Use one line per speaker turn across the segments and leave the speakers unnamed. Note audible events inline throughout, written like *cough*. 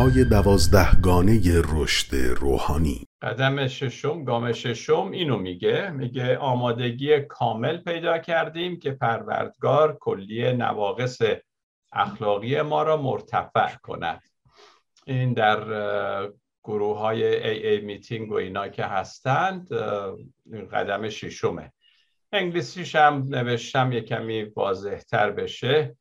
های دوازدهگانه رشد روحانی.
قدم ششم گام ششم اینو میگه. میگه آمادگی کامل پیدا کردیم که پروردگار کلی نواقص اخلاقی ما را مرتفع کند. این در گروه های ای ای میتینگ و اینا که هستند قدم ششمه. انگلیسیش هم نوشتم یه کمی واضح تر بشه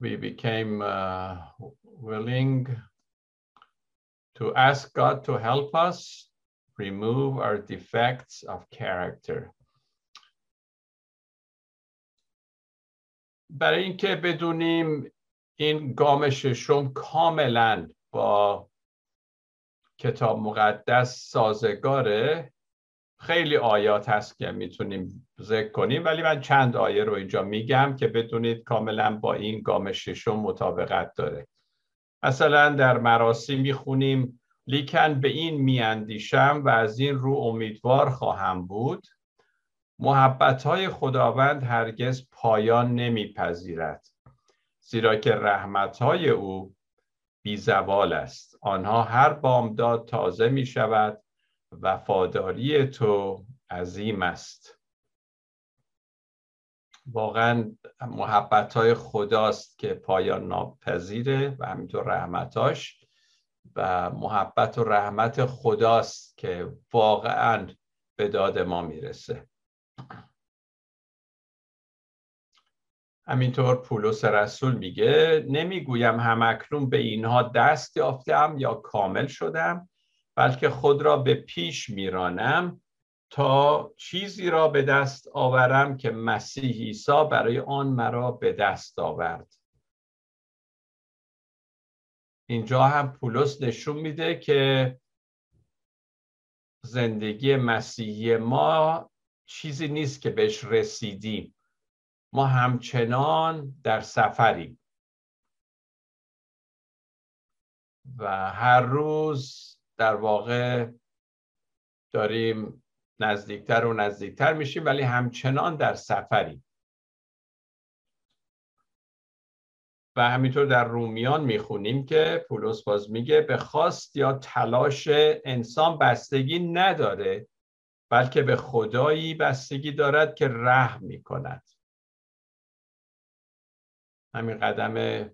we became uh, willing to ask God to help us remove our defects of character. برای اینکه بدونیم این گام ششم کاملا با کتاب مقدس سازگاره خیلی آیات هست که می‌تونیم ذکر کنیم ولی من چند آیه رو اینجا میگم که بدونید کاملا با این گام ششم مطابقت داره. مثلا در مراسی می‌خونیم لیکن به این میاندیشم و از این رو امیدوار خواهم بود. محبت های خداوند هرگز پایان نمیپذیرد زیرا که رحمت های او بیزوال است. آنها هر بامداد تازه می شود وفاداری تو عظیم است. واقعا محبت های خداست که پایان ناپذیره و همینطور رحمتاش و محبت و رحمت خداست که واقعا به داد ما می‌رسه. همینطور پولس رسول میگه نمی‌گویم همکنون به اینها دست یافتم یا کامل شدم. بلکه خود را به پیش میرانم تا چیزی را به دست آورم که مسیح عیسی برای آن مرا به دست آورد. اینجا هم پولس نشون میده که زندگی مسیحی ما چیزی نیست که بهش رسیدیم. ما همچنان در سفریم. و هر روز در واقع داریم نزدیکتر و نزدیکتر میشیم ولی همچنان در سفریم. و همینطور در رومیان می‌خونیم که پولس باز میگه به خواست یا تلاش انسان بستگی نداره بلکه به خدایی بستگی دارد که رحم می‌کند. همین قدم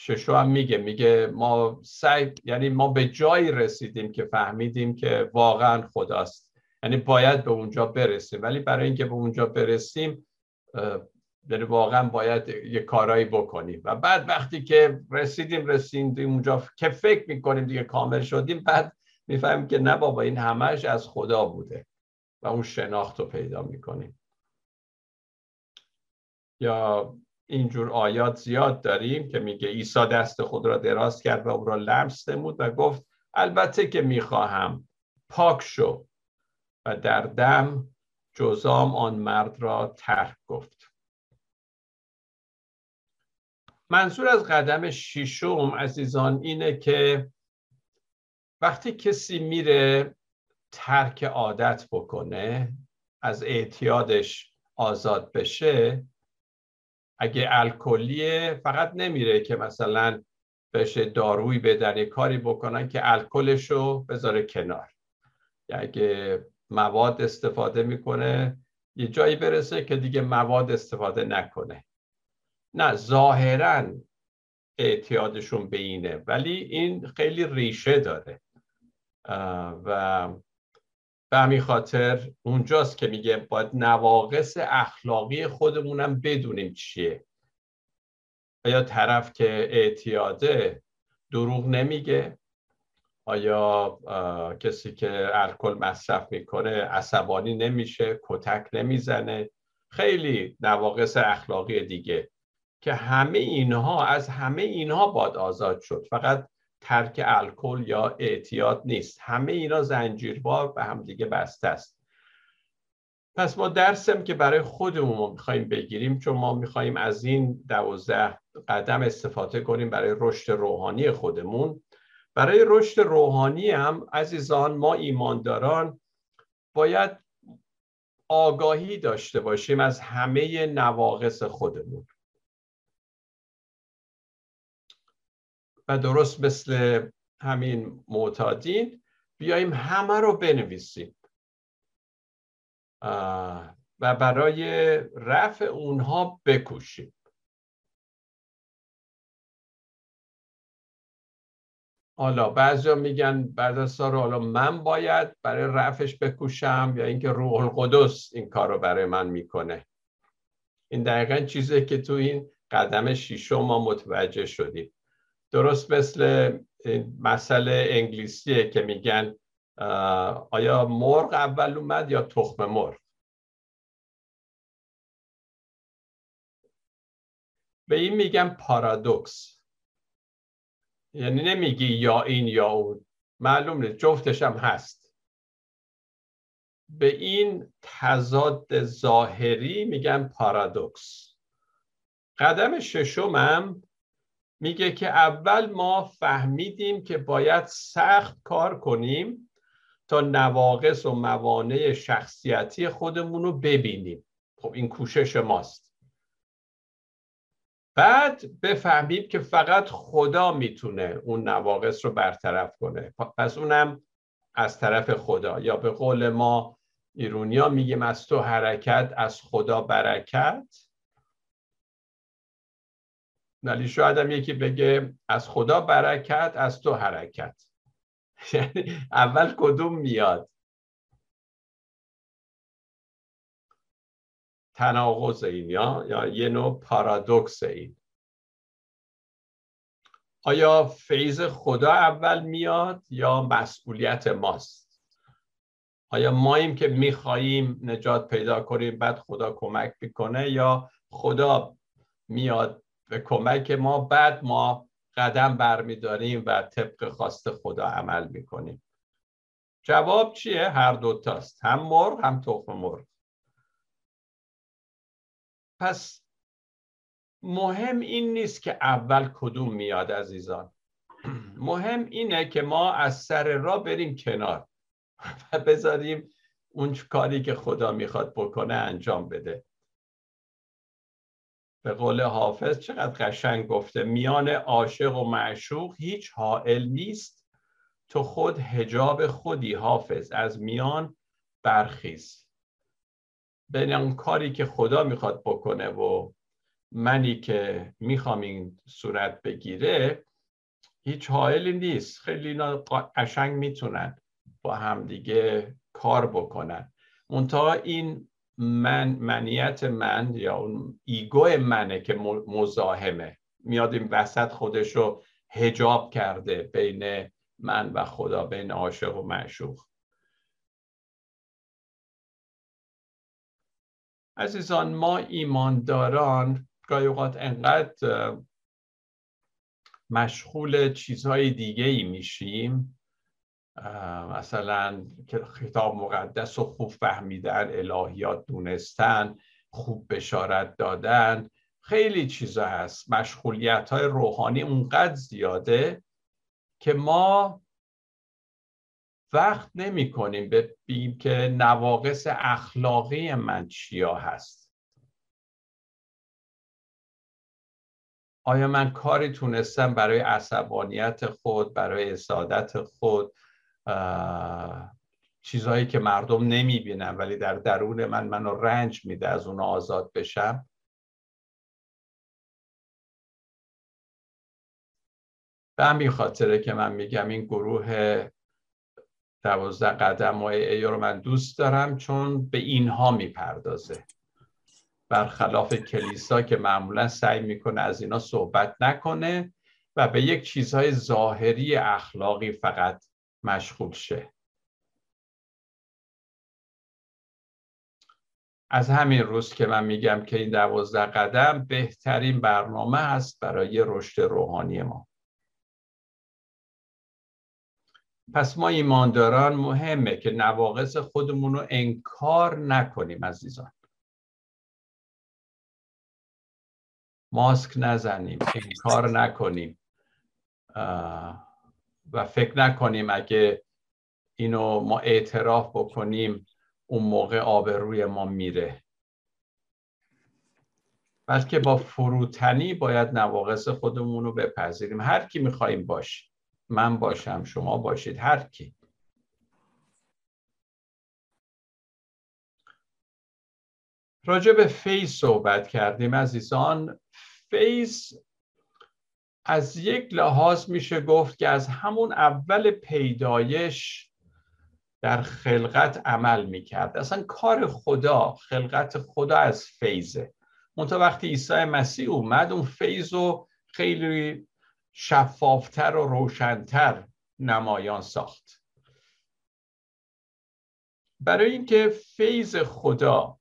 ششو هم میگه. میگه ما سعی یعنی ما به جایی رسیدیم که فهمیدیم که واقعا خداست. یعنی باید به اونجا برسیم. ولی برای اینکه به اونجا برسیم یعنی واقعا باید یه کارایی بکنیم. و بعد وقتی که رسیدیم رسیدیم اونجا که فکر می‌کنیم دیگه کامل شدیم بعد می‌فهمیم که نه بابا این همش از خدا بوده و اون شناخت رو پیدا می‌کنیم. یا اینجور آیات زیاد داریم که میگه عیسی دست خود را دراز کرد و او را لمس نمود و گفت البته که می‌خواهم. پاک شو. و در دم جزام آن مرد را ترک گفت. منظور از قدم شیشم عزیزان اینه که وقتی کسی میره ترک عادت بکنه از اعتیادش آزاد بشه اگه الکلیه فقط نمیره که مثلا بهش دارویی بدن یه کاری بکنن که الکلش رو بذاره کنار. اگه مواد استفاده می‌کنه یه جایی برسه که دیگه مواد استفاده نکنه. نه ظاهرا اعتیادشون به اینه ولی این خیلی ریشه داره. و به همین خاطر اونجاست که میگه باید نواقص اخلاقی خودمونم بدونیم چیه. آیا طرف که اعتیاده دروغ نمیگه؟ آیا کسی که الکل مصرف می‌کنه عصبانی نمیشه کتک نمی‌زنه؟ خیلی نواقص اخلاقی دیگه که همه اینها از همه اینها باد آزاد شد. فقط ترک الکل یا اعتیاد نیست. همه اینا زنجیروار به هم دیگه بسته است. پس ما درسم که برای خودمون می‌خوایم بگیریم چون ما می‌خوایم از این دوازده قدم استفاده کنیم برای رشد روحانی خودمون. برای رشد روحانی هم عزیزان ما ایمانداران باید آگاهی داشته باشیم از همه نواقص خودمون. و درست مثل همین معتادین بیاییم همه رو بنویسیم. و برای رفع اونها بکوشیم. حالا بعضیا میگن بعد از سال حالا من باید برای رفعش بکوشم یا اینکه روح القدس این کار رو برای من می‌کنه؟ این دقیقا چیزی که تو این قدم شیشم ما متوجه شدیم. درست مثل مسئله انگلیسیه که میگن آیا مرغ اول اومد یا تخم مرغ؟ به این میگن پارادوکس. یعنی نمیگی یا این یا اون. معلوم نیست جفتش هم هست. به این تضاد ظاهری میگن پارادوکس. قدم ششمم میگه که اول ما فهمیدیم که باید سخت کار کنیم تا نواقص و موانع شخصیتی خودمون رو ببینیم. خب این کوشش ماست. بعد بفهمیم که فقط خدا می‌تونه اون نواقص رو برطرف کنه. پس اونم از طرف خدا. یا به قول ما ایرونیا میگیم از تو حرکت از خدا برکت. ولی شاید هم یکی بگه از خدا برکت از تو حرکت. *laughs* یعنی اول کدوم میاد؟ تناقض این یا یا یه نوع پارادوکس این. آیا فیض خدا اول میاد یا مسئولیت ماست؟ آیا ماییم که میخواییم نجات پیدا کنیم بعد خدا کمک می‌کنه یا خدا میاد به کمک ما. بعد ما قدم برمیداریم و طبق خواست خدا عمل می‌کنیم. جواب چیه؟ هر دوتاست هم مرغ هم تخم مرغ. پس مهم این نیست که اول کدوم میاد عزیزان. مهم اینه که ما از سر را بریم کنار و بذاریم اون کاری که خدا می‌خواد بکنه انجام بده. به قول حافظ چقدر قشنگ گفته میان عاشق و معشوق هیچ حائل نیست. تو خود هجاب خودی حافظ از میان برخیز. بین اون کاری که خدا می‌خواد بکنه و منی که می‌خوام این صورت بگیره هیچ حائلی نیست. خیلی اینا قشنگ می‌تونن با همدیگه کار بکنن. منتها این من منیت من یا اون ایگو منه که مزاحمه. میاد این وسط خودش رو هجاب کرده بین من و خدا بین عاشق و معشوق. عزیزان ما ایمانداران گاهی اوقات انقدر مشغول چیزهای دیگه ای میشیم مثلا خطاب مقدس و خوب فهمیدن الهیات دونستن خوب بشارت دادن خیلی چیزا هست. مشغولیت های روحانی اونقدر زیاده که ما وقت نمی کنیم ببینیم که نواقص اخلاقی من چیا هست. آیا من کاری تونستم برای عصبانیت خود برای اسادت خود چیزهایی که مردم نمی‌بینن ولی در درون من منو رنج میده از اون آزاد بشم. به همین خاطره که من میگم این گروه دوازده قدم و ای رو من دوست دارم چون به اینها می‌پردازه. برخلاف کلیسا که معمولا سعی می‌کنه از اینا صحبت نکنه و به یک چیزهای ظاهری اخلاقی فقط مشغول شه. از همین روز که من میگم که این دوازده قدم بهترین برنامه است برای رشد روحانی ما. پس ما ایمانداران مهمه که نواقص خودمون رو انکار نکنیم عزیزان. ماسک نزنیم انکار نکنیم. و فکر نکنیم اگه اینو ما اعتراف بکنیم اون موقع آب روی ما میره. بلکه با فروتنی باید نواقص خودمون رو بپذیریم. هر کی می‌خوایم باشیم من باشم شما باشید هر کی. راجع به فیض صحبت کردیم عزیزان. فیض از یک لحاظ میشه گفت که از همون اول پیدایش در خلقت عمل می‌کرد. اصلا کار خدا خلقت خدا از فیضه. منتها وقتی عیسی مسیح اومد اون فیض رو خیلی شفافتر و روشنتر نمایان ساخت. برای اینکه فیض خدا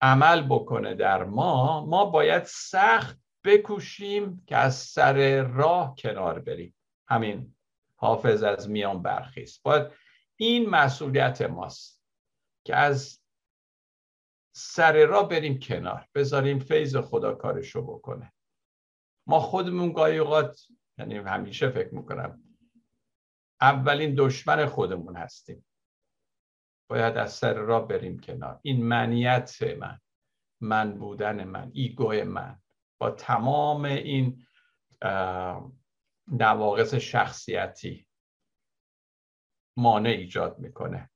عمل بکنه در ما ما باید سخت بکوشیم که از سر راه کنار بریم. همین حافظ از میان برخیست باید این مسئولیت ماست که از سر راه بریم کنار. بذاریم فیض خدا کارشو بکنه. ما خودمون گاهی اوقات یعنی همیشه فکر می‌کنم اولین دشمن خودمون هستیم. باید از سر راه بریم کنار. این منیت من من بودن من ایگوی من. با تمام این نواقص شخصیتی مانع ایجاد می‌کنه.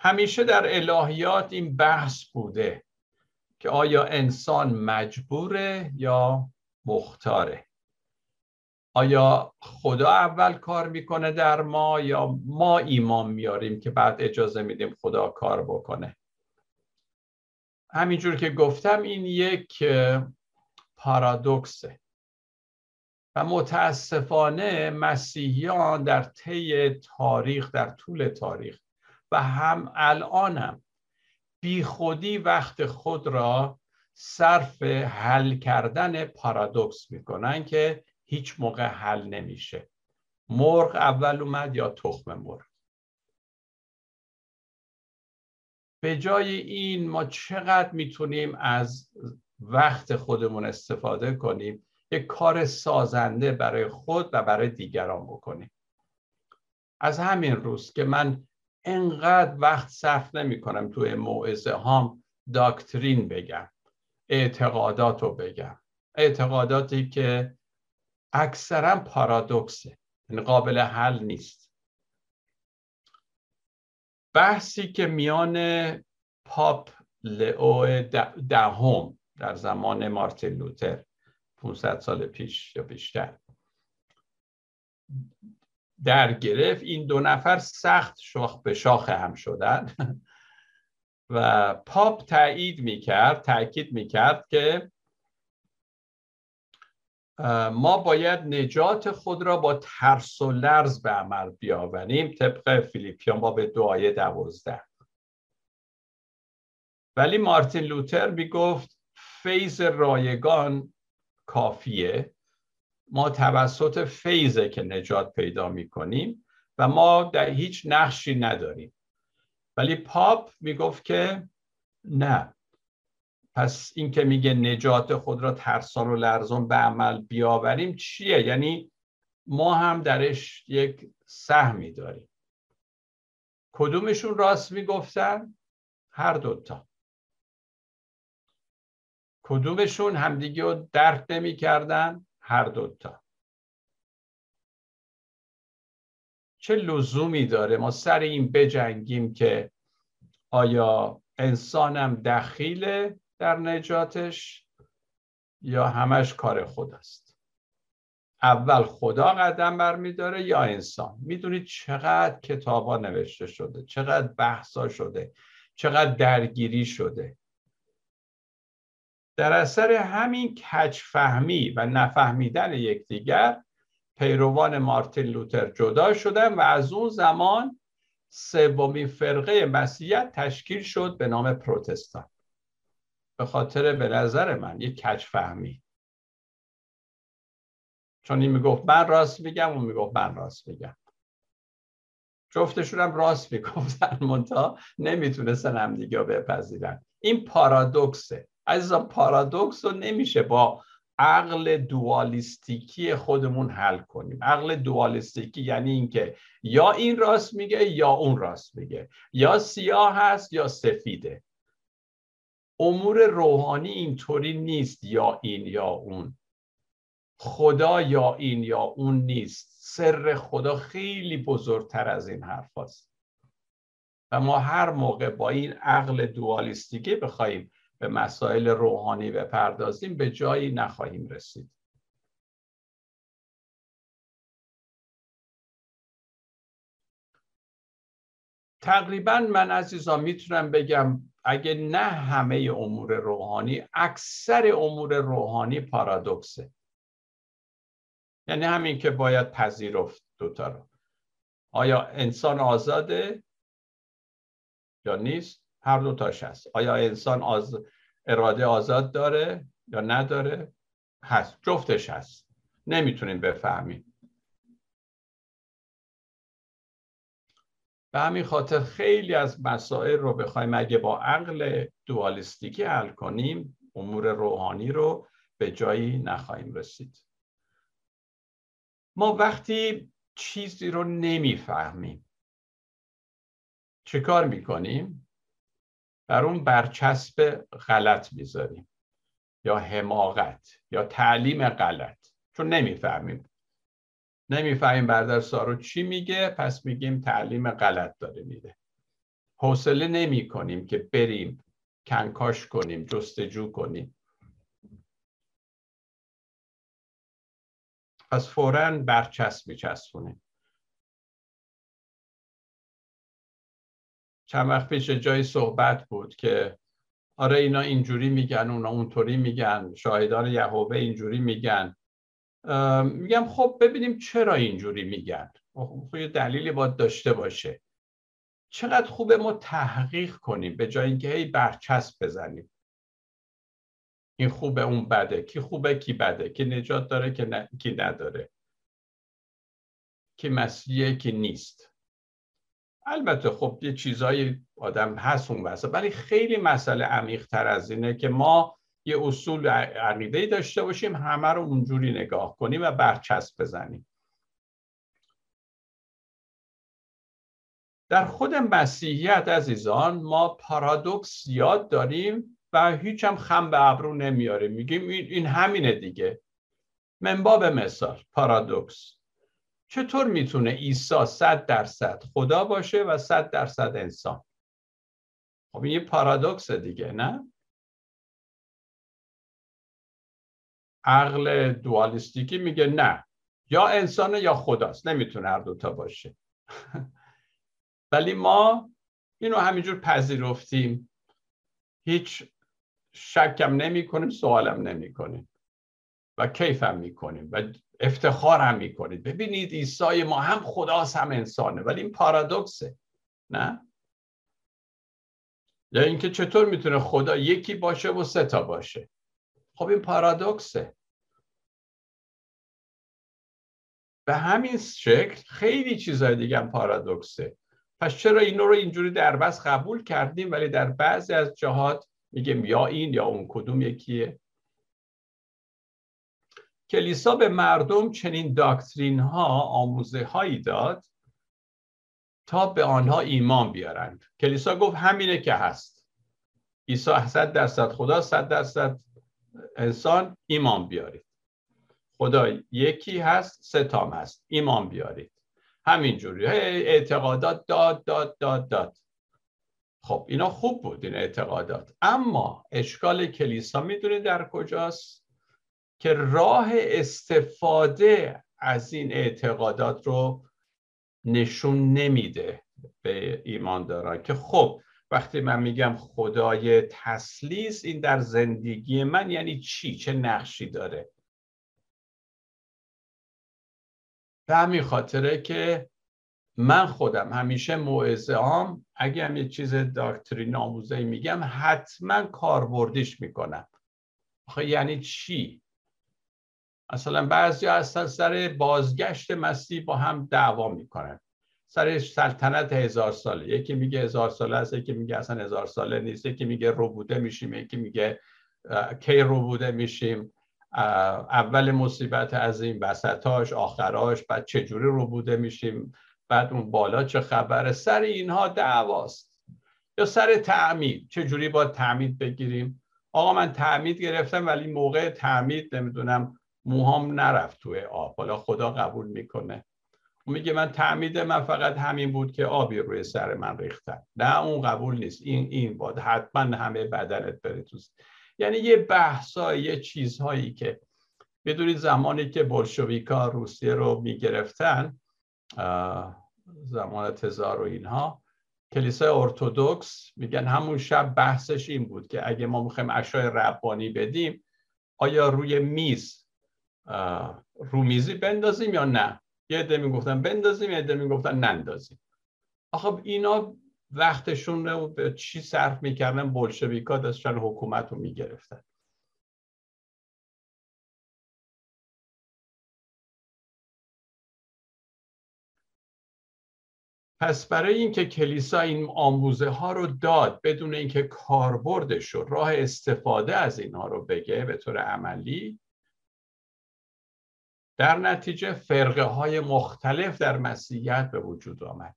همیشه در الهیات این بحث بوده که آیا انسان مجبوره یا مختاره؟ آیا خدا اول کار می‌کنه در ما یا ما ایمان میاریم که بعد اجازه میدیم خدا کار بکنه؟ همینجور که گفتم این یک پارادوکسه. و متاسفانه مسیحیان در طی تاریخ در طول تاریخ و هم الان بی خودی وقت خود را صرف حل کردن پارادوکس می‌کنن که هیچ موقع حل نمیشه. مرغ اول اومد یا تخم مرغ؟ به جای این ما چقدر می‌تونیم از وقت خودمون استفاده کنیم؟ یک کار سازنده برای خود و برای دیگران بکنیم. از همین روز که من انقدر وقت صرف نمی کنم توی موعظه هام داکترین بگم اعتقادات رو بگم. اعتقاداتی که اکثرا پارادوکسه یعنی قابل حل نیست. بحثی که میان پاپ لئو دهم در زمان مارتین لوتر 500 سال پیش یا بیشتر در گرفت این دو نفر سخت شاخ به شاخ هم شدن *laughs* و پاپ تایید می‌کرد تاکید می‌کرد که ما باید نجات خود را با ترس و لرز به عمل بیاوریم. طبق فیلیپیان با به دعای دوازده. ولی مارتین لوتر می‌گفت فیض رایگان کافیه. ما توسط فیضه که نجات پیدا می‌کنیم و ما در هیچ نقشی نداریم. ولی پاپ می‌گفت که نه. پس این که میگه نجات خود را ترسان و لرزان به عمل بیاوریم چیه؟ یعنی ما هم درش یک سهمی داریم. کدومشون راست می‌گفتن؟ هر دوتا. کدومشون همدیگه رو درک نمی‌کردن؟ هر دوتا. چه لزومی داره؟ ما سر این بجنگیم که آیا انسانم دخیله در نجاتش یا همش کار خداست اول خدا قدم برمیداره یا انسان؟ می‌دونید چقدر کتابا نوشته شده چقدر بحثا شده چقدر درگیری شده. در اثر همین کچفهمی و نفهمیدن یکدیگر پیروان مارتین لوتر جدا شدن و از اون زمان سومین فرقه مسیحیت تشکیل شد به نام پروتستان. به خاطر به نظر من یک کچفهمی چون این می‌گفت من راست میگم اون می‌گفت من راست میگم. جفتشون هم راست می‌گفتن منتها نمی‌تونستن همدیگه بپذیرن. این پارادوکسه. عزیزان پارادوکس رو نمیشه با عقل دوالیستیکی خودمون حل کنیم. عقل دوالیستیکی یعنی اینکه یا این راست میگه یا اون راست میگه. یا سیاه هست یا سفیده. امور روحانی اینطوری نیست یا این یا اون. خدا یا این یا اون نیست. سر خدا خیلی بزرگتر از این حرف هست. و ما هر موقع با این عقل دوالیستیکی بخوایم به مسائل روحانی بپردازیم به جایی نخواهیم رسید. تقریبا من عزیزا می‌تونم بگم اگه نه همه امور روحانی اکثر امور روحانی پارادوکسه. یعنی همین که باید پذیرفت دوتا رو. آیا انسان آزاده یا نیست؟ هر دو تاش هست. آیا انسان آز... اراده آزاد داره یا نداره؟ هست. جفتش هست. نمی‌تونیم بفهمیم. به همین خاطر خیلی از مسائل رو بخوایم اگه با عقل دوالیستیکی حل کنیم امور روحانی رو به جایی نخواهیم رسید ما وقتی چیزی رو نمی‌فهمیم چه کار می‌کنیم؟ بر اون برچسب غلط می‌ذاریم یا حماقت یا تعلیم غلط چون نمی‌فهمیم نمی‌فهمیم بردر سارو چی میگه پس میگیم تعلیم غلط داره میده حوصله نمی کنیم که بریم کنکاش کنیم جستجو کنیم. پس فورا برچسب میچسبونیم. چند وقت پیش جای صحبت بود که آره اینا اینجوری میگن اونا اونطوری میگن شاهدان یهوه اینجوری میگن. میگم خب ببینیم چرا اینجوری میگن. خب یه دلیلی باید داشته باشه. چقدر خوبه ما تحقیق کنیم به جای اینکه هی برچسب بزنیم. این خوبه اون بده کی خوبه کی بده کی نجات داره که کی نداره. کی مسیحه کی نیست. البته خب یه چیزایی آدم هست اون واسه ولی خیلی مسئله عمیق تر از اینه که ما یه اصول عقیده داشته باشیم همه رو اونجوری نگاه کنیم و برچسب بزنیم. در خود مسیحیت عزیزان ما پارادوکس یاد داریم و هیچ هم خم به ابرو نمیاریم. میگیم این همینه دیگه. منباب مثال پارادوکس. چطور می‌تونه عیسی صد درصد خدا باشه و صد درصد انسان؟ خب این یه پارادوکس دیگه نه؟ عقل دوالیستیکی میگه نه یا انسان یا خداست نمی‌تونه هر دوتا باشه. *laughs* ولی ما اینو همینجور پذیرفتیم. هیچ شکم نمی کنیم سوالم نمی کنیم و کیفم می کنیم و افتخار هم می‌کنید ببینید عیسی ما هم خداست هم انسانه. ولی این پارادوکسه. نه؟ یا اینکه چطور می‌تونه خدا یکی باشه و سه تا باشه؟ خب این پارادوکسه. به همین شکل خیلی چیزای دیگه هم پارادوکسه. پس چرا اینو رو اینجوری در بس قبول کردیم ولی در بعضی از جهات میگیم یا این یا اون کدوم یکیه؟ کلیسا به مردم چنین داکترین ها آموزه هایی داد تا به آنها ایمان بیارند. کلیسا گفت همینه که هست. عیسی صد درصد خدا صد درصد انسان ایمان بیارید. خدا یکی هست ستام هست. ایمان بیارید. همینجوری. اعتقادات داد داد داد داد. خب اینا خوب بود این اعتقادات. اما اشکال کلیسا می‌دونید در کجاست؟ که راه استفاده از این اعتقادات رو نشون نمیده به ایمانداران. که خب وقتی من میگم خدای تسلیس این در زندگی من یعنی چی؟ چه نقشی داره؟ به همین خاطره که من خودم همیشه موعظه هم اگه هم یه چیز داکترین آموزه میگم حتما کاربردیش می‌کنم. آخه یعنی چی؟ مثلا بعضی اصلا سر بازگشت مسیح با هم دعوا می‌کنن. سر سلطنت هزار ساله. یکی میگه هزار ساله است یکی میگه اصلا هزار ساله نیست. یکی میگه روبوده میشیم یکی میگه کی روبوده میشیم. اول مصیبت از این وسطاش آخراش بعد چجوری روبوده میشیم بعد اون بالا چه خبره سر اینها دعواست. یا سر تعمید چجوری با تعمید بگیریم؟ آقا من تعمید گرفتم ولی موقع تعمید نمی‌دونم موهام نرفت توی آب. حالا خدا قبول می‌کنه. اون میگه من تعمید من فقط همین بود که آبی روی سر من ریختن. نه اون قبول نیست. این این بود حتما همه بدنت بره تو یعنی یه بحثای یه چیزهایی که بدونید زمانی که بلشویکا روسیه رو می‌گرفتن زمان تزار و اینها کلیسای ارتودکس میگن همون شب بحثش این بود که اگه ما می‌خوایم اشای ربانی بدیم آیا روی میز رومیزی بندازیم یا نه؟ یه عده می‌گفتن بندازیم یه عده می‌گفتن نندازیم. آخه اینا وقتشون رو به چی صرف می‌کردن؟ بلشویکا داشتن حکومت رو می‌گرفتن. پس برای اینکه کلیسا این آموزه ها رو داد بدون اینکه کاربردش و راه استفاده از اینها رو بگه به طور عملی در نتیجه فرقه های مختلف در مسیحیت به وجود آمد.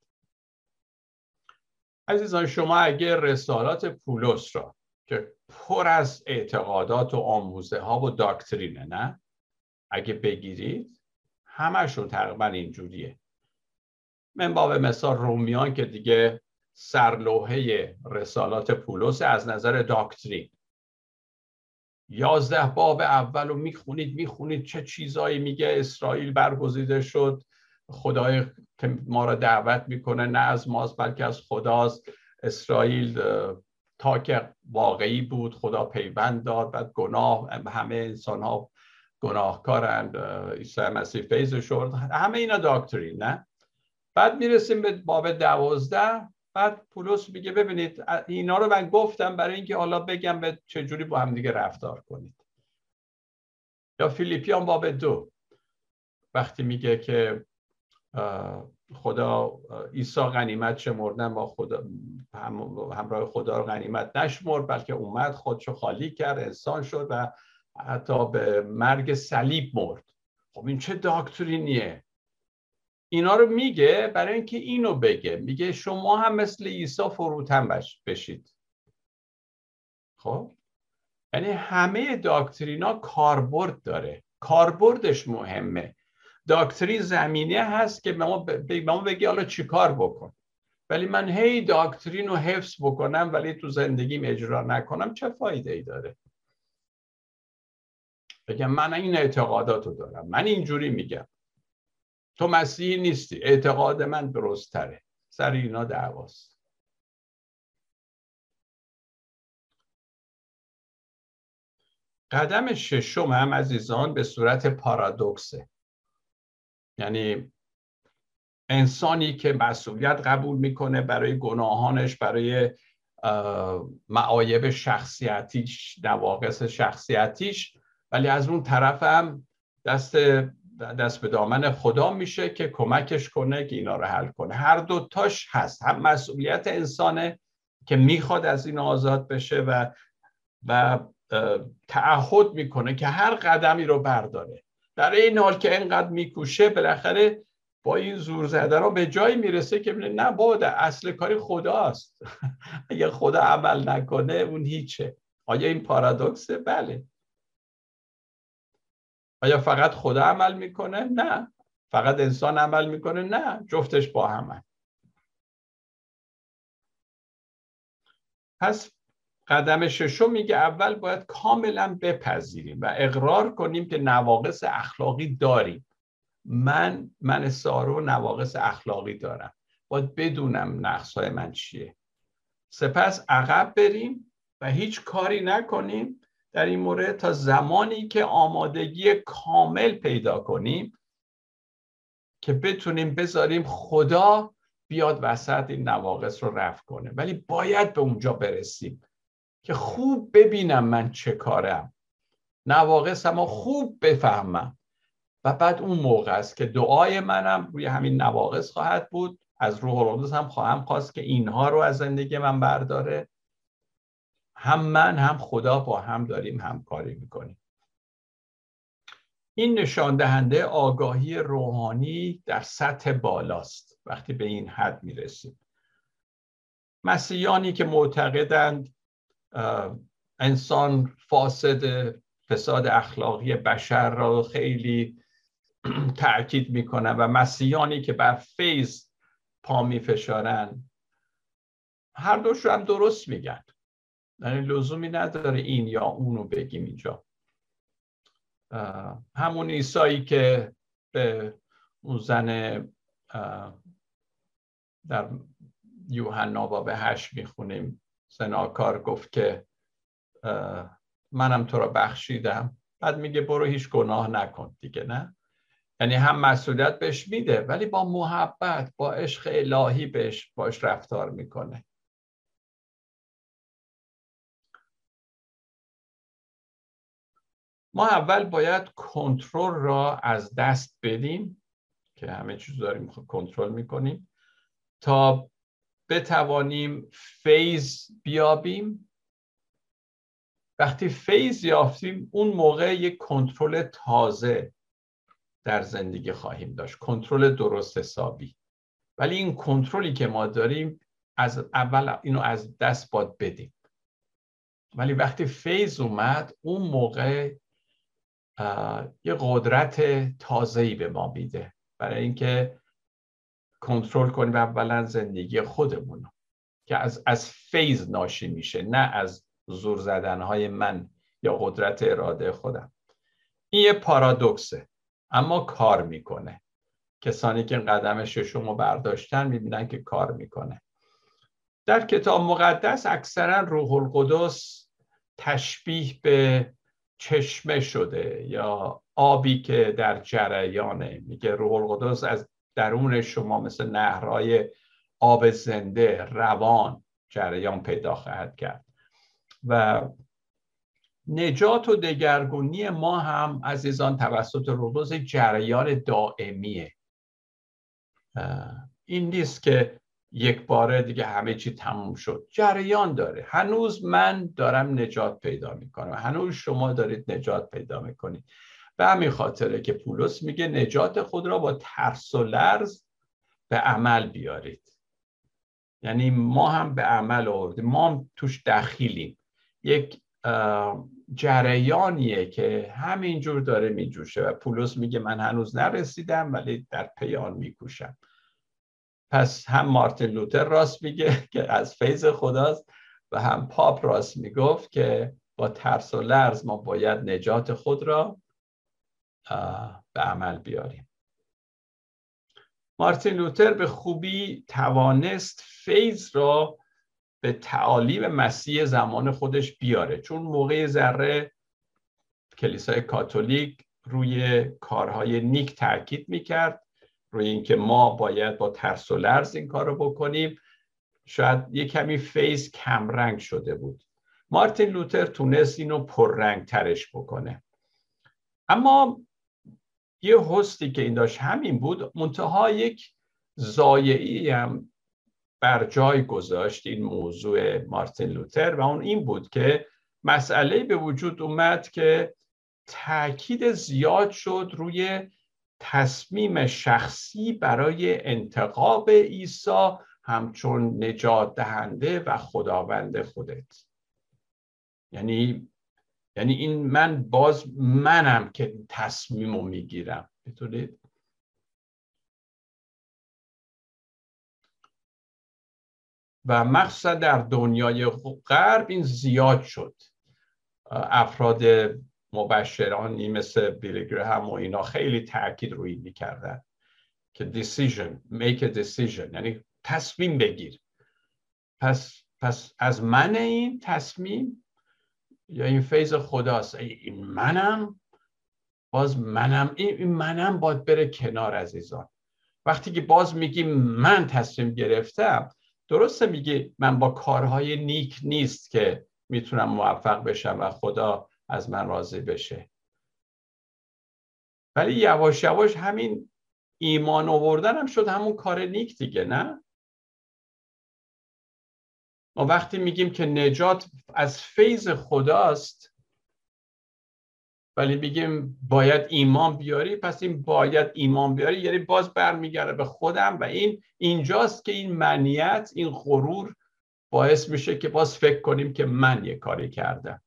عزیزان شما اگر رسالات پولس را که پر از اعتقادات و آموزه ها و داکترینه نه؟ اگه بگیرید همشون تقریبا اینجوریه. من با مثال رومیان که دیگه سرلوحه رسالات پولس از نظر داکترین. یازده باب اول رو می‌خونید می‌خونید چه چیزایی میگه اسرائیل برگزیده شد. خدای که ما را دعوت می‌کنه نه از ماست بلکه از خداست. اسرائیل تا که واقعی بود خدا پیوند داد بعد گناه همه انسان ها گناهکارند عیسی مسیح فیض شد همه اینا داکترین نه؟ بعد می‌رسیم به باب دوازده. بعد پولس میگه ببینید اینا رو من گفتم برای اینکه حالا بگم به چجوری با هم دیگه رفتار کنید. یا فیلیپیان باب دو. وقتی میگه که خدا عیسی غنیمت شمردن با خدا همراه خدا رو غنیمت نشمرد بلکه اومد خودشو خالی کرد انسان شد و حتی به مرگ صلیب مرد. خب این چه داکترینیه؟ اینا رو میگه برای اینکه اینو بگه. میگه شما هم مثل عیسی فروتن بشید. خب؟ یعنی همه داکترینا کاربرد داره. کاربردش مهمه. داکترین زمینه هست که به ما, ما بگی حالا چیکار بکن. ولی من هی داکترین رو حفظ بکنم ولی تو زندگیم اجرا نکنم چه فایده ای داره؟ بگم من این اعتقادات رو دارم. من اینجوری میگم. تو مسیحی نیستی. اعتقاد من درست تره سر اینا دعواست. قدم ششم هم عزیزان به صورت پارادوکسه. یعنی انسانی که مسئولیت قبول می‌کنه برای گناهانش برای معایب شخصیتیش نواقص شخصیتیش. ولی از اون طرف هم دست دست به دامن خدا میشه که کمکش کنه که اینا رو حل کنه. هر دوتاش هست. هم مسئولیت انسانه که می‌خواد از این آزاد بشه و و تعهد می‌کنه که هر قدمی رو برداره. در این حال که اینقدر میکوشه بالاخره با این زور رو به جایی می‌رسه که نه باده اصل کاری خداست. *laughs* اگه خدا عمل نکنه اون هیچه. آیا این پارادوکسه؟ بله. آیا فقط خدا عمل می‌کنه؟ نه. فقط انسان عمل می‌کنه؟ نه. جفتش با همه. پس قدم ششم میگه اول باید کاملا بپذیریم و اقرار کنیم که نواقص اخلاقی داریم. من من سارو نواقص اخلاقی دارم. باید بدونم نقص های من چیه. سپس عقب بریم و هیچ کاری نکنیم در این مورد تا زمانی که آمادگی کامل پیدا کنیم که بتونیم بذاریم خدا بیاد وسط این نواقص رو رفت کنه. ولی باید به اونجا برسیم. که خوب ببینم من چه کارم. نواقص رو خوب بفهمم. و بعد اون موقع است که دعای منم روی همین نواقص خواهد بود. از روح القدس هم خواهم خواست که اینها رو از زندگی من برداره. هم من هم خدا با هم داریم همکاری می‌کنیم. این نشان دهنده آگاهی روحانی در سطح بالاست. وقتی به این حد می‌رسیم. مسیحیانی که معتقدند انسان فاسد فساد اخلاقی بشر را خیلی *clears throat* تاکید می‌کنن و مسیحیانی که بر فیض پا میفشارن هر دوش رو هم درست میگن. یعنی لزومی نداره این یا اونو بگیم اینجا. همون ایسایی که به اون زن در یوحنا به هشت می‌خونیم. زناکار گفت که منم تو را بخشیدم. بعد میگه برو هیچ گناه نکن. دیگه نه؟ یعنی هم مسئولیت بهش میده ولی با محبت با عشق الهی بهش باش رفتار می‌کنه. ما اول باید کنترل را از دست بدیم که همه چیز داریم کنترل می‌کنیم تا بتوانیم فیض بیابیم. وقتی فیض یافتیم اون موقع یک کنترل تازه در زندگی خواهیم داشت کنترل درست حسابی. ولی این کنترلی که ما داریم از اول اینو از دست باد بدیم. ولی وقتی فیض اومد اون موقع یه قدرت تازه‌ای به ما میده. برای اینکه کنترل کنیم اولا زندگی خودمون که از از فیض ناشی میشه نه از زور زدنهای من یا قدرت اراده خودم. این یه پارادوکسه اما کار می‌کنه. کسانی که قدم ششم رو برداشتن می‌بینن که کار می‌کنه. در کتاب مقدس اکثرا روح القدس تشبیه به چشمه شده یا آبی که در جریانه. میگه روح القدس از درون شما مثل نهرهای آب زنده روان جریان پیدا خواهد کرد. و نجات و دگرگونی ما هم عزیزان توسط روز جریان دائمیه. این نیست که یک باره دیگه همه چی تموم شد. جریان داره. هنوز من دارم نجات پیدا می‌کنم. هنوز شما دارید نجات پیدا می‌کنید. به همین خاطره که پولس میگه نجات خود را با ترس و لرز به عمل بیارید. یعنی ما هم به عمل آوردیم. ما هم توش دخیلیم. یک جریانیه که همینجور داره میجوشه و پولس میگه من هنوز نرسیدم ولی در پیان میکوشم. پس هم مارتین لوتر راست میگه که از فیض خداست و هم پاپ راست می‌گفت که با ترس و لرز ما باید نجات خود را به عمل بیاریم. مارتین لوتر به خوبی توانست فیض را به تعالیم مسیح زمان خودش بیاره. چون موقع ذره کلیسای کاتولیک روی کارهای نیک تاکید می‌کرد روی اینکه ما باید با ترس و لرز این کار رو بکنیم شاید یه کمی فیض کمرنگ شده بود. مارتین لوتر تونست اینو پررنگ ترش بکنه. اما یه هستی که این داشت همین بود. منتها یک زایعی هم بر جای گذاشت این موضوع مارتین لوتر و اون این بود که مسئله به وجود اومد که تاکید زیاد شد روی تصمیم شخصی برای انتقاب عیسی همچون نجات دهنده و خداوند خودت. یعنی یعنی این من باز منم که تصمیم رو می‌گیرم. بتونید. و مخصوصا در دنیای غرب این زیاد شد. افراد مبشرانی مثل بیلی هم و اینا خیلی تاکید روی می‌کردن که decision make a decision یعنی تصمیم بگیر. پس پس از من این تصمیم یا این فیض خداست. این منم باز منم این منم باید بره کنار عزیزان. وقتی که باز میگی من تصمیم گرفتم درسته میگی من با کارهای نیک نیست که می‌تونم موفق بشم و خدا از من راضی بشه. ولی یواش یواش همین ایمان آوردن هم شد همون کار نیک دیگه نه؟ ما وقتی میگیم که نجات از فیض خداست ولی میگیم باید ایمان بیاری پس این باید ایمان بیاری یعنی باز برمیگرده به خودم و این اینجاست که این منیت این غرور باعث میشه که باز فکر کنیم که من یه کاری کردم.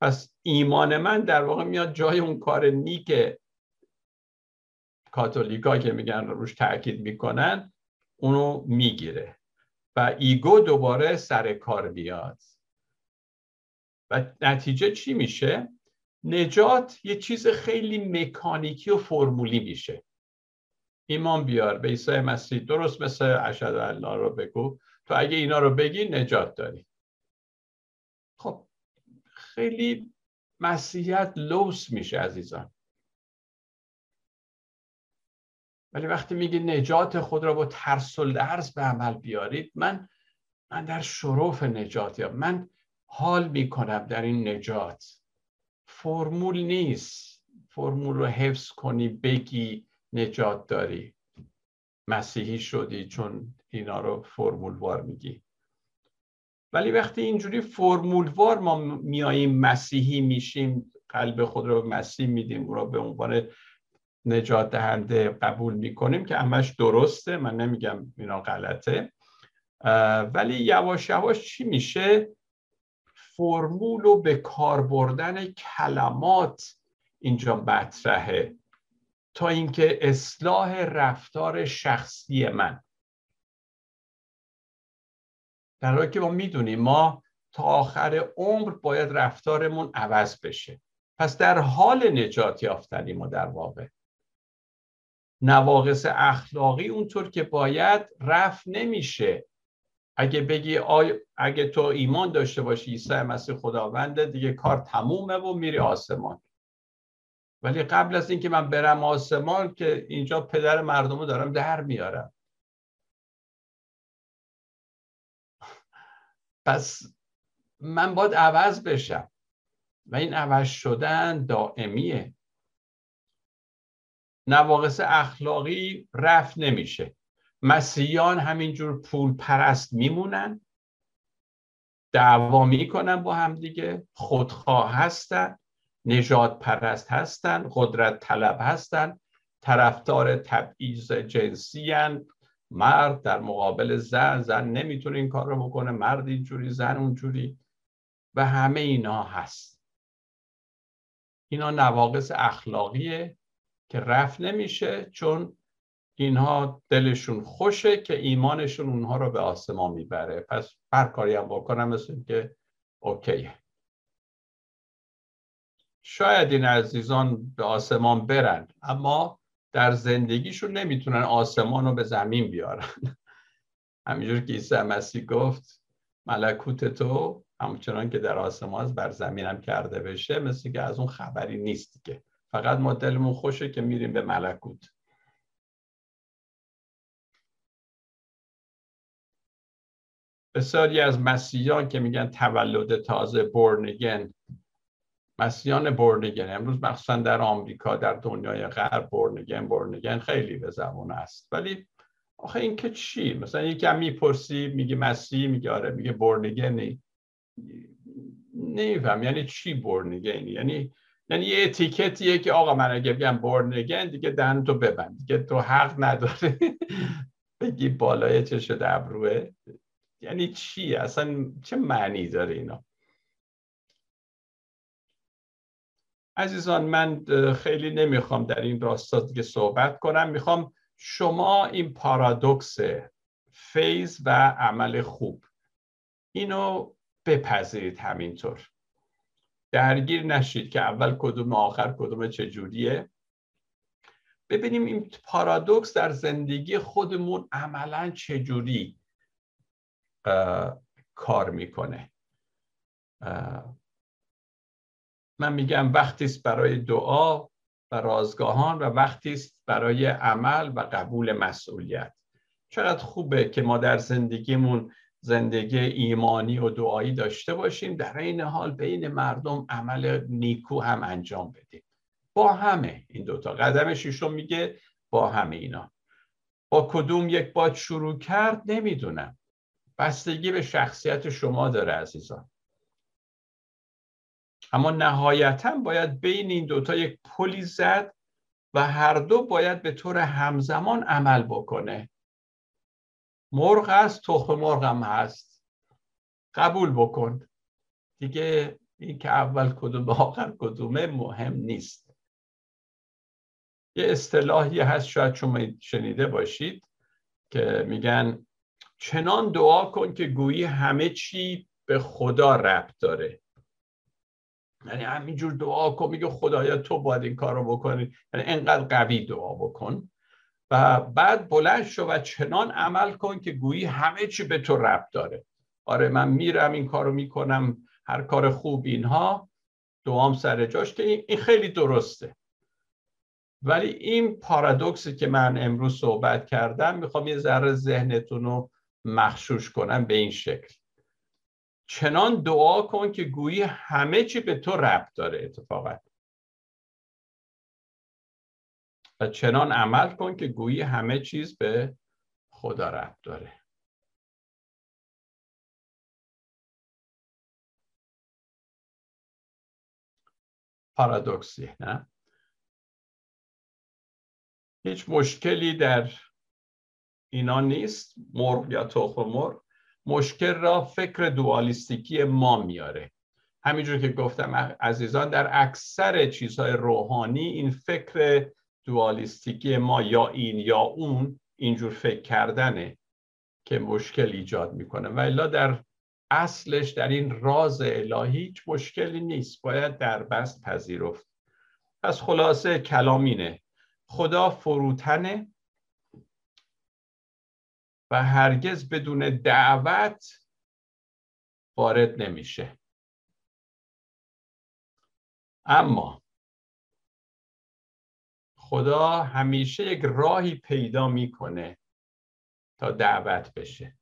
پس ایمان من در واقع میاد جای اون کار نیک کاتولیکا که میگن روش تاکید می‌کنن. اونو می‌گیره. و ایگو دوباره سر کار میاد و نتیجه چی میشه؟ نجات یه چیز خیلی مکانیکی و فرمولی میشه. ایمان بیار به عیسی مسیح درست مثل اشهد الله رو بگو. تو اگه اینا رو بگی نجات داری. خب خیلی مسیحیت لوس میشه عزیزان. ولی وقتی میگی نجات خود را با ترس و لرز به عمل بیارید من من در شروف نجات یا من حال می‌کنم در این نجات. فرمول نیست. فرمول رو حفظ کنی بگی نجات داری. مسیحی شدی چون اینا رو فرمول وار میگی. ولی وقتی اینجوری فرمول وار ما میاییم مسیحی میشیم قلب خود رو مسیح میدیم رو به عنوان نجات دهنده قبول می‌کنیم که همش درسته. من نمیگم اینا غلطه. ولی یواش یواش چی میشه؟ فرمول و به کار بردن کلمات اینجا مطرحه. تا اینکه اصلاح رفتار شخصی من. در حالی که ما می‌دونیم ما تا آخر عمر باید رفتارمون عوض بشه. پس در حال نجات یافتنی ما در واقع. نواقص اخلاقی اونطور که باید رفت نمیشه. اگه بگی آی... اگه تو ایمان داشته باشی عیسی مسیح خداونده دیگه کار تمومه و میری آسمان. ولی قبل از اینکه من برم آسمان که اینجا پدر مردم رو دارم در میارم. پس من باید عوض بشم. و این عوض شدن دائمیه. نواقص اخلاقی رفت نمیشه مسیحیان همینجور پول پرست میمونن دعوا می‌کنن با هم دیگه خودخواه هستن نجات پرست هستن قدرت طلب هستن طرفدار تبعیض جنسی هن. مرد در مقابل زن زن نمی‌تونه این کار رو بکنه مرد اینجوری زن اونجوری و همه اینا هست اینا نواقص اخلاقیه که رفت نمیشه چون اینها دلشون خوشه که ایمانشون اونها رو به آسمان می‌بره. پس هر کاری هم بکنم مثل که اوکیه شاید این عزیزان به آسمان برن اما در زندگیشون نمی‌تونن آسمان رو به زمین بیارن. *laughs* همینجور که عیسی مسیح گفت ملکوت تو همچنان که در آسمان بر زمین هم کرده بشه مثل که از اون خبری نیست که فقط ما دلمون خوشه که میریم به ملکوت. بسیاری از مسیحیان که میگن تولد تازه بورنگن مسیحیان بورنگن امروز مخصوصا در آمریکا در دنیای غرب بورنگن بورنگن خیلی به زبان است. ولی آخه این که چی؟ مثلا یکی هم می‌پرسی میگه مسیح میگه آره میگه بورنگنی نمیفهم. یعنی چی بورنگنی یعنی یعنی یه اتیکتیه که آقا من اگه بگم بورنگن دیگه دهن تو ببند. دیگه تو حق نداره *laughs* بگی بالای چه شده ابروه. یعنی چی؟ اصلا چه معنی داره اینا؟ عزیزان من خیلی نمی‌خوام در این راستا دیگه صحبت کنم. می‌خوام شما این پارادوکس فیض و عمل خوب اینو بپذیرید همینطور. درگیر نشید که اول کدوم آخر کدوم چجوریه. ببینیم این پارادوکس در زندگی خودمون عملا چجوری کار می‌کنه. من میگم وقتی است برای دعا و رازگاهان و وقتی است برای عمل و قبول مسئولیت. چقدر خوبه که ما در زندگیمون زندگی ایمانی و دعایی داشته باشیم در این حال بین مردم عمل نیکو هم انجام بدیم. با همه این دوتا قدم شیشم میگه با همه اینا. با کدوم یک باد شروع کرد نمی‌دونم. بستگی به شخصیت شما داره عزیزان. اما نهایتا باید بین این دوتا یک پلی زد و هر دو باید به طور همزمان عمل بکنه. مرغ هست تخم مرغ هم هست. قبول بکن. دیگه این که اول کدوم آخر کدومه مهم نیست. یه اصطلاحی هست شاید شما شنیده باشید که میگن چنان دعا کن که گویی همه چی به خدا ربط داره. یعنی همینجور دعا کن میگه خدایا تو باید این کار رو بکنی. یعنی انقدر قوی دعا بکن. بعد بلند شو و چنان عمل کن که گویی همه چی به تو ربط داره. آره من میرم این کارو می‌کنم هر کار خوب اینها. دوام سر جاش که این خیلی درسته. ولی این پارادوکسی که من امروز صحبت کردم می‌خوام یه ذره ذهنتون رو مخشوش کنم به این شکل. چنان دعا کن که گویی همه چی به تو ربط داره اتفاقا. و چنان عمل کن که گویی همه چیز به خدا ربط داره. پارادوکسی نه؟ هیچ مشکلی در اینا نیست. مرغ یا تخم مرغ. مشکل را فکر دوالیستیکی ما میاره. همینجور که گفتم عزیزان در اکثر چیزهای روحانی این فکر دوالیستیکی ما یا این یا اون اینجور فکر کردنه که مشکل ایجاد می‌کنه. و الا در اصلش در این راز الهی هیچ مشکلی نیست. باید در بست پذیرفت. پس خلاصه کلامینه خدا فروتنه و هرگز بدون دعوت وارد نمیشه. اما خدا همیشه یک راهی پیدا می‌کنه تا دعوت بشه.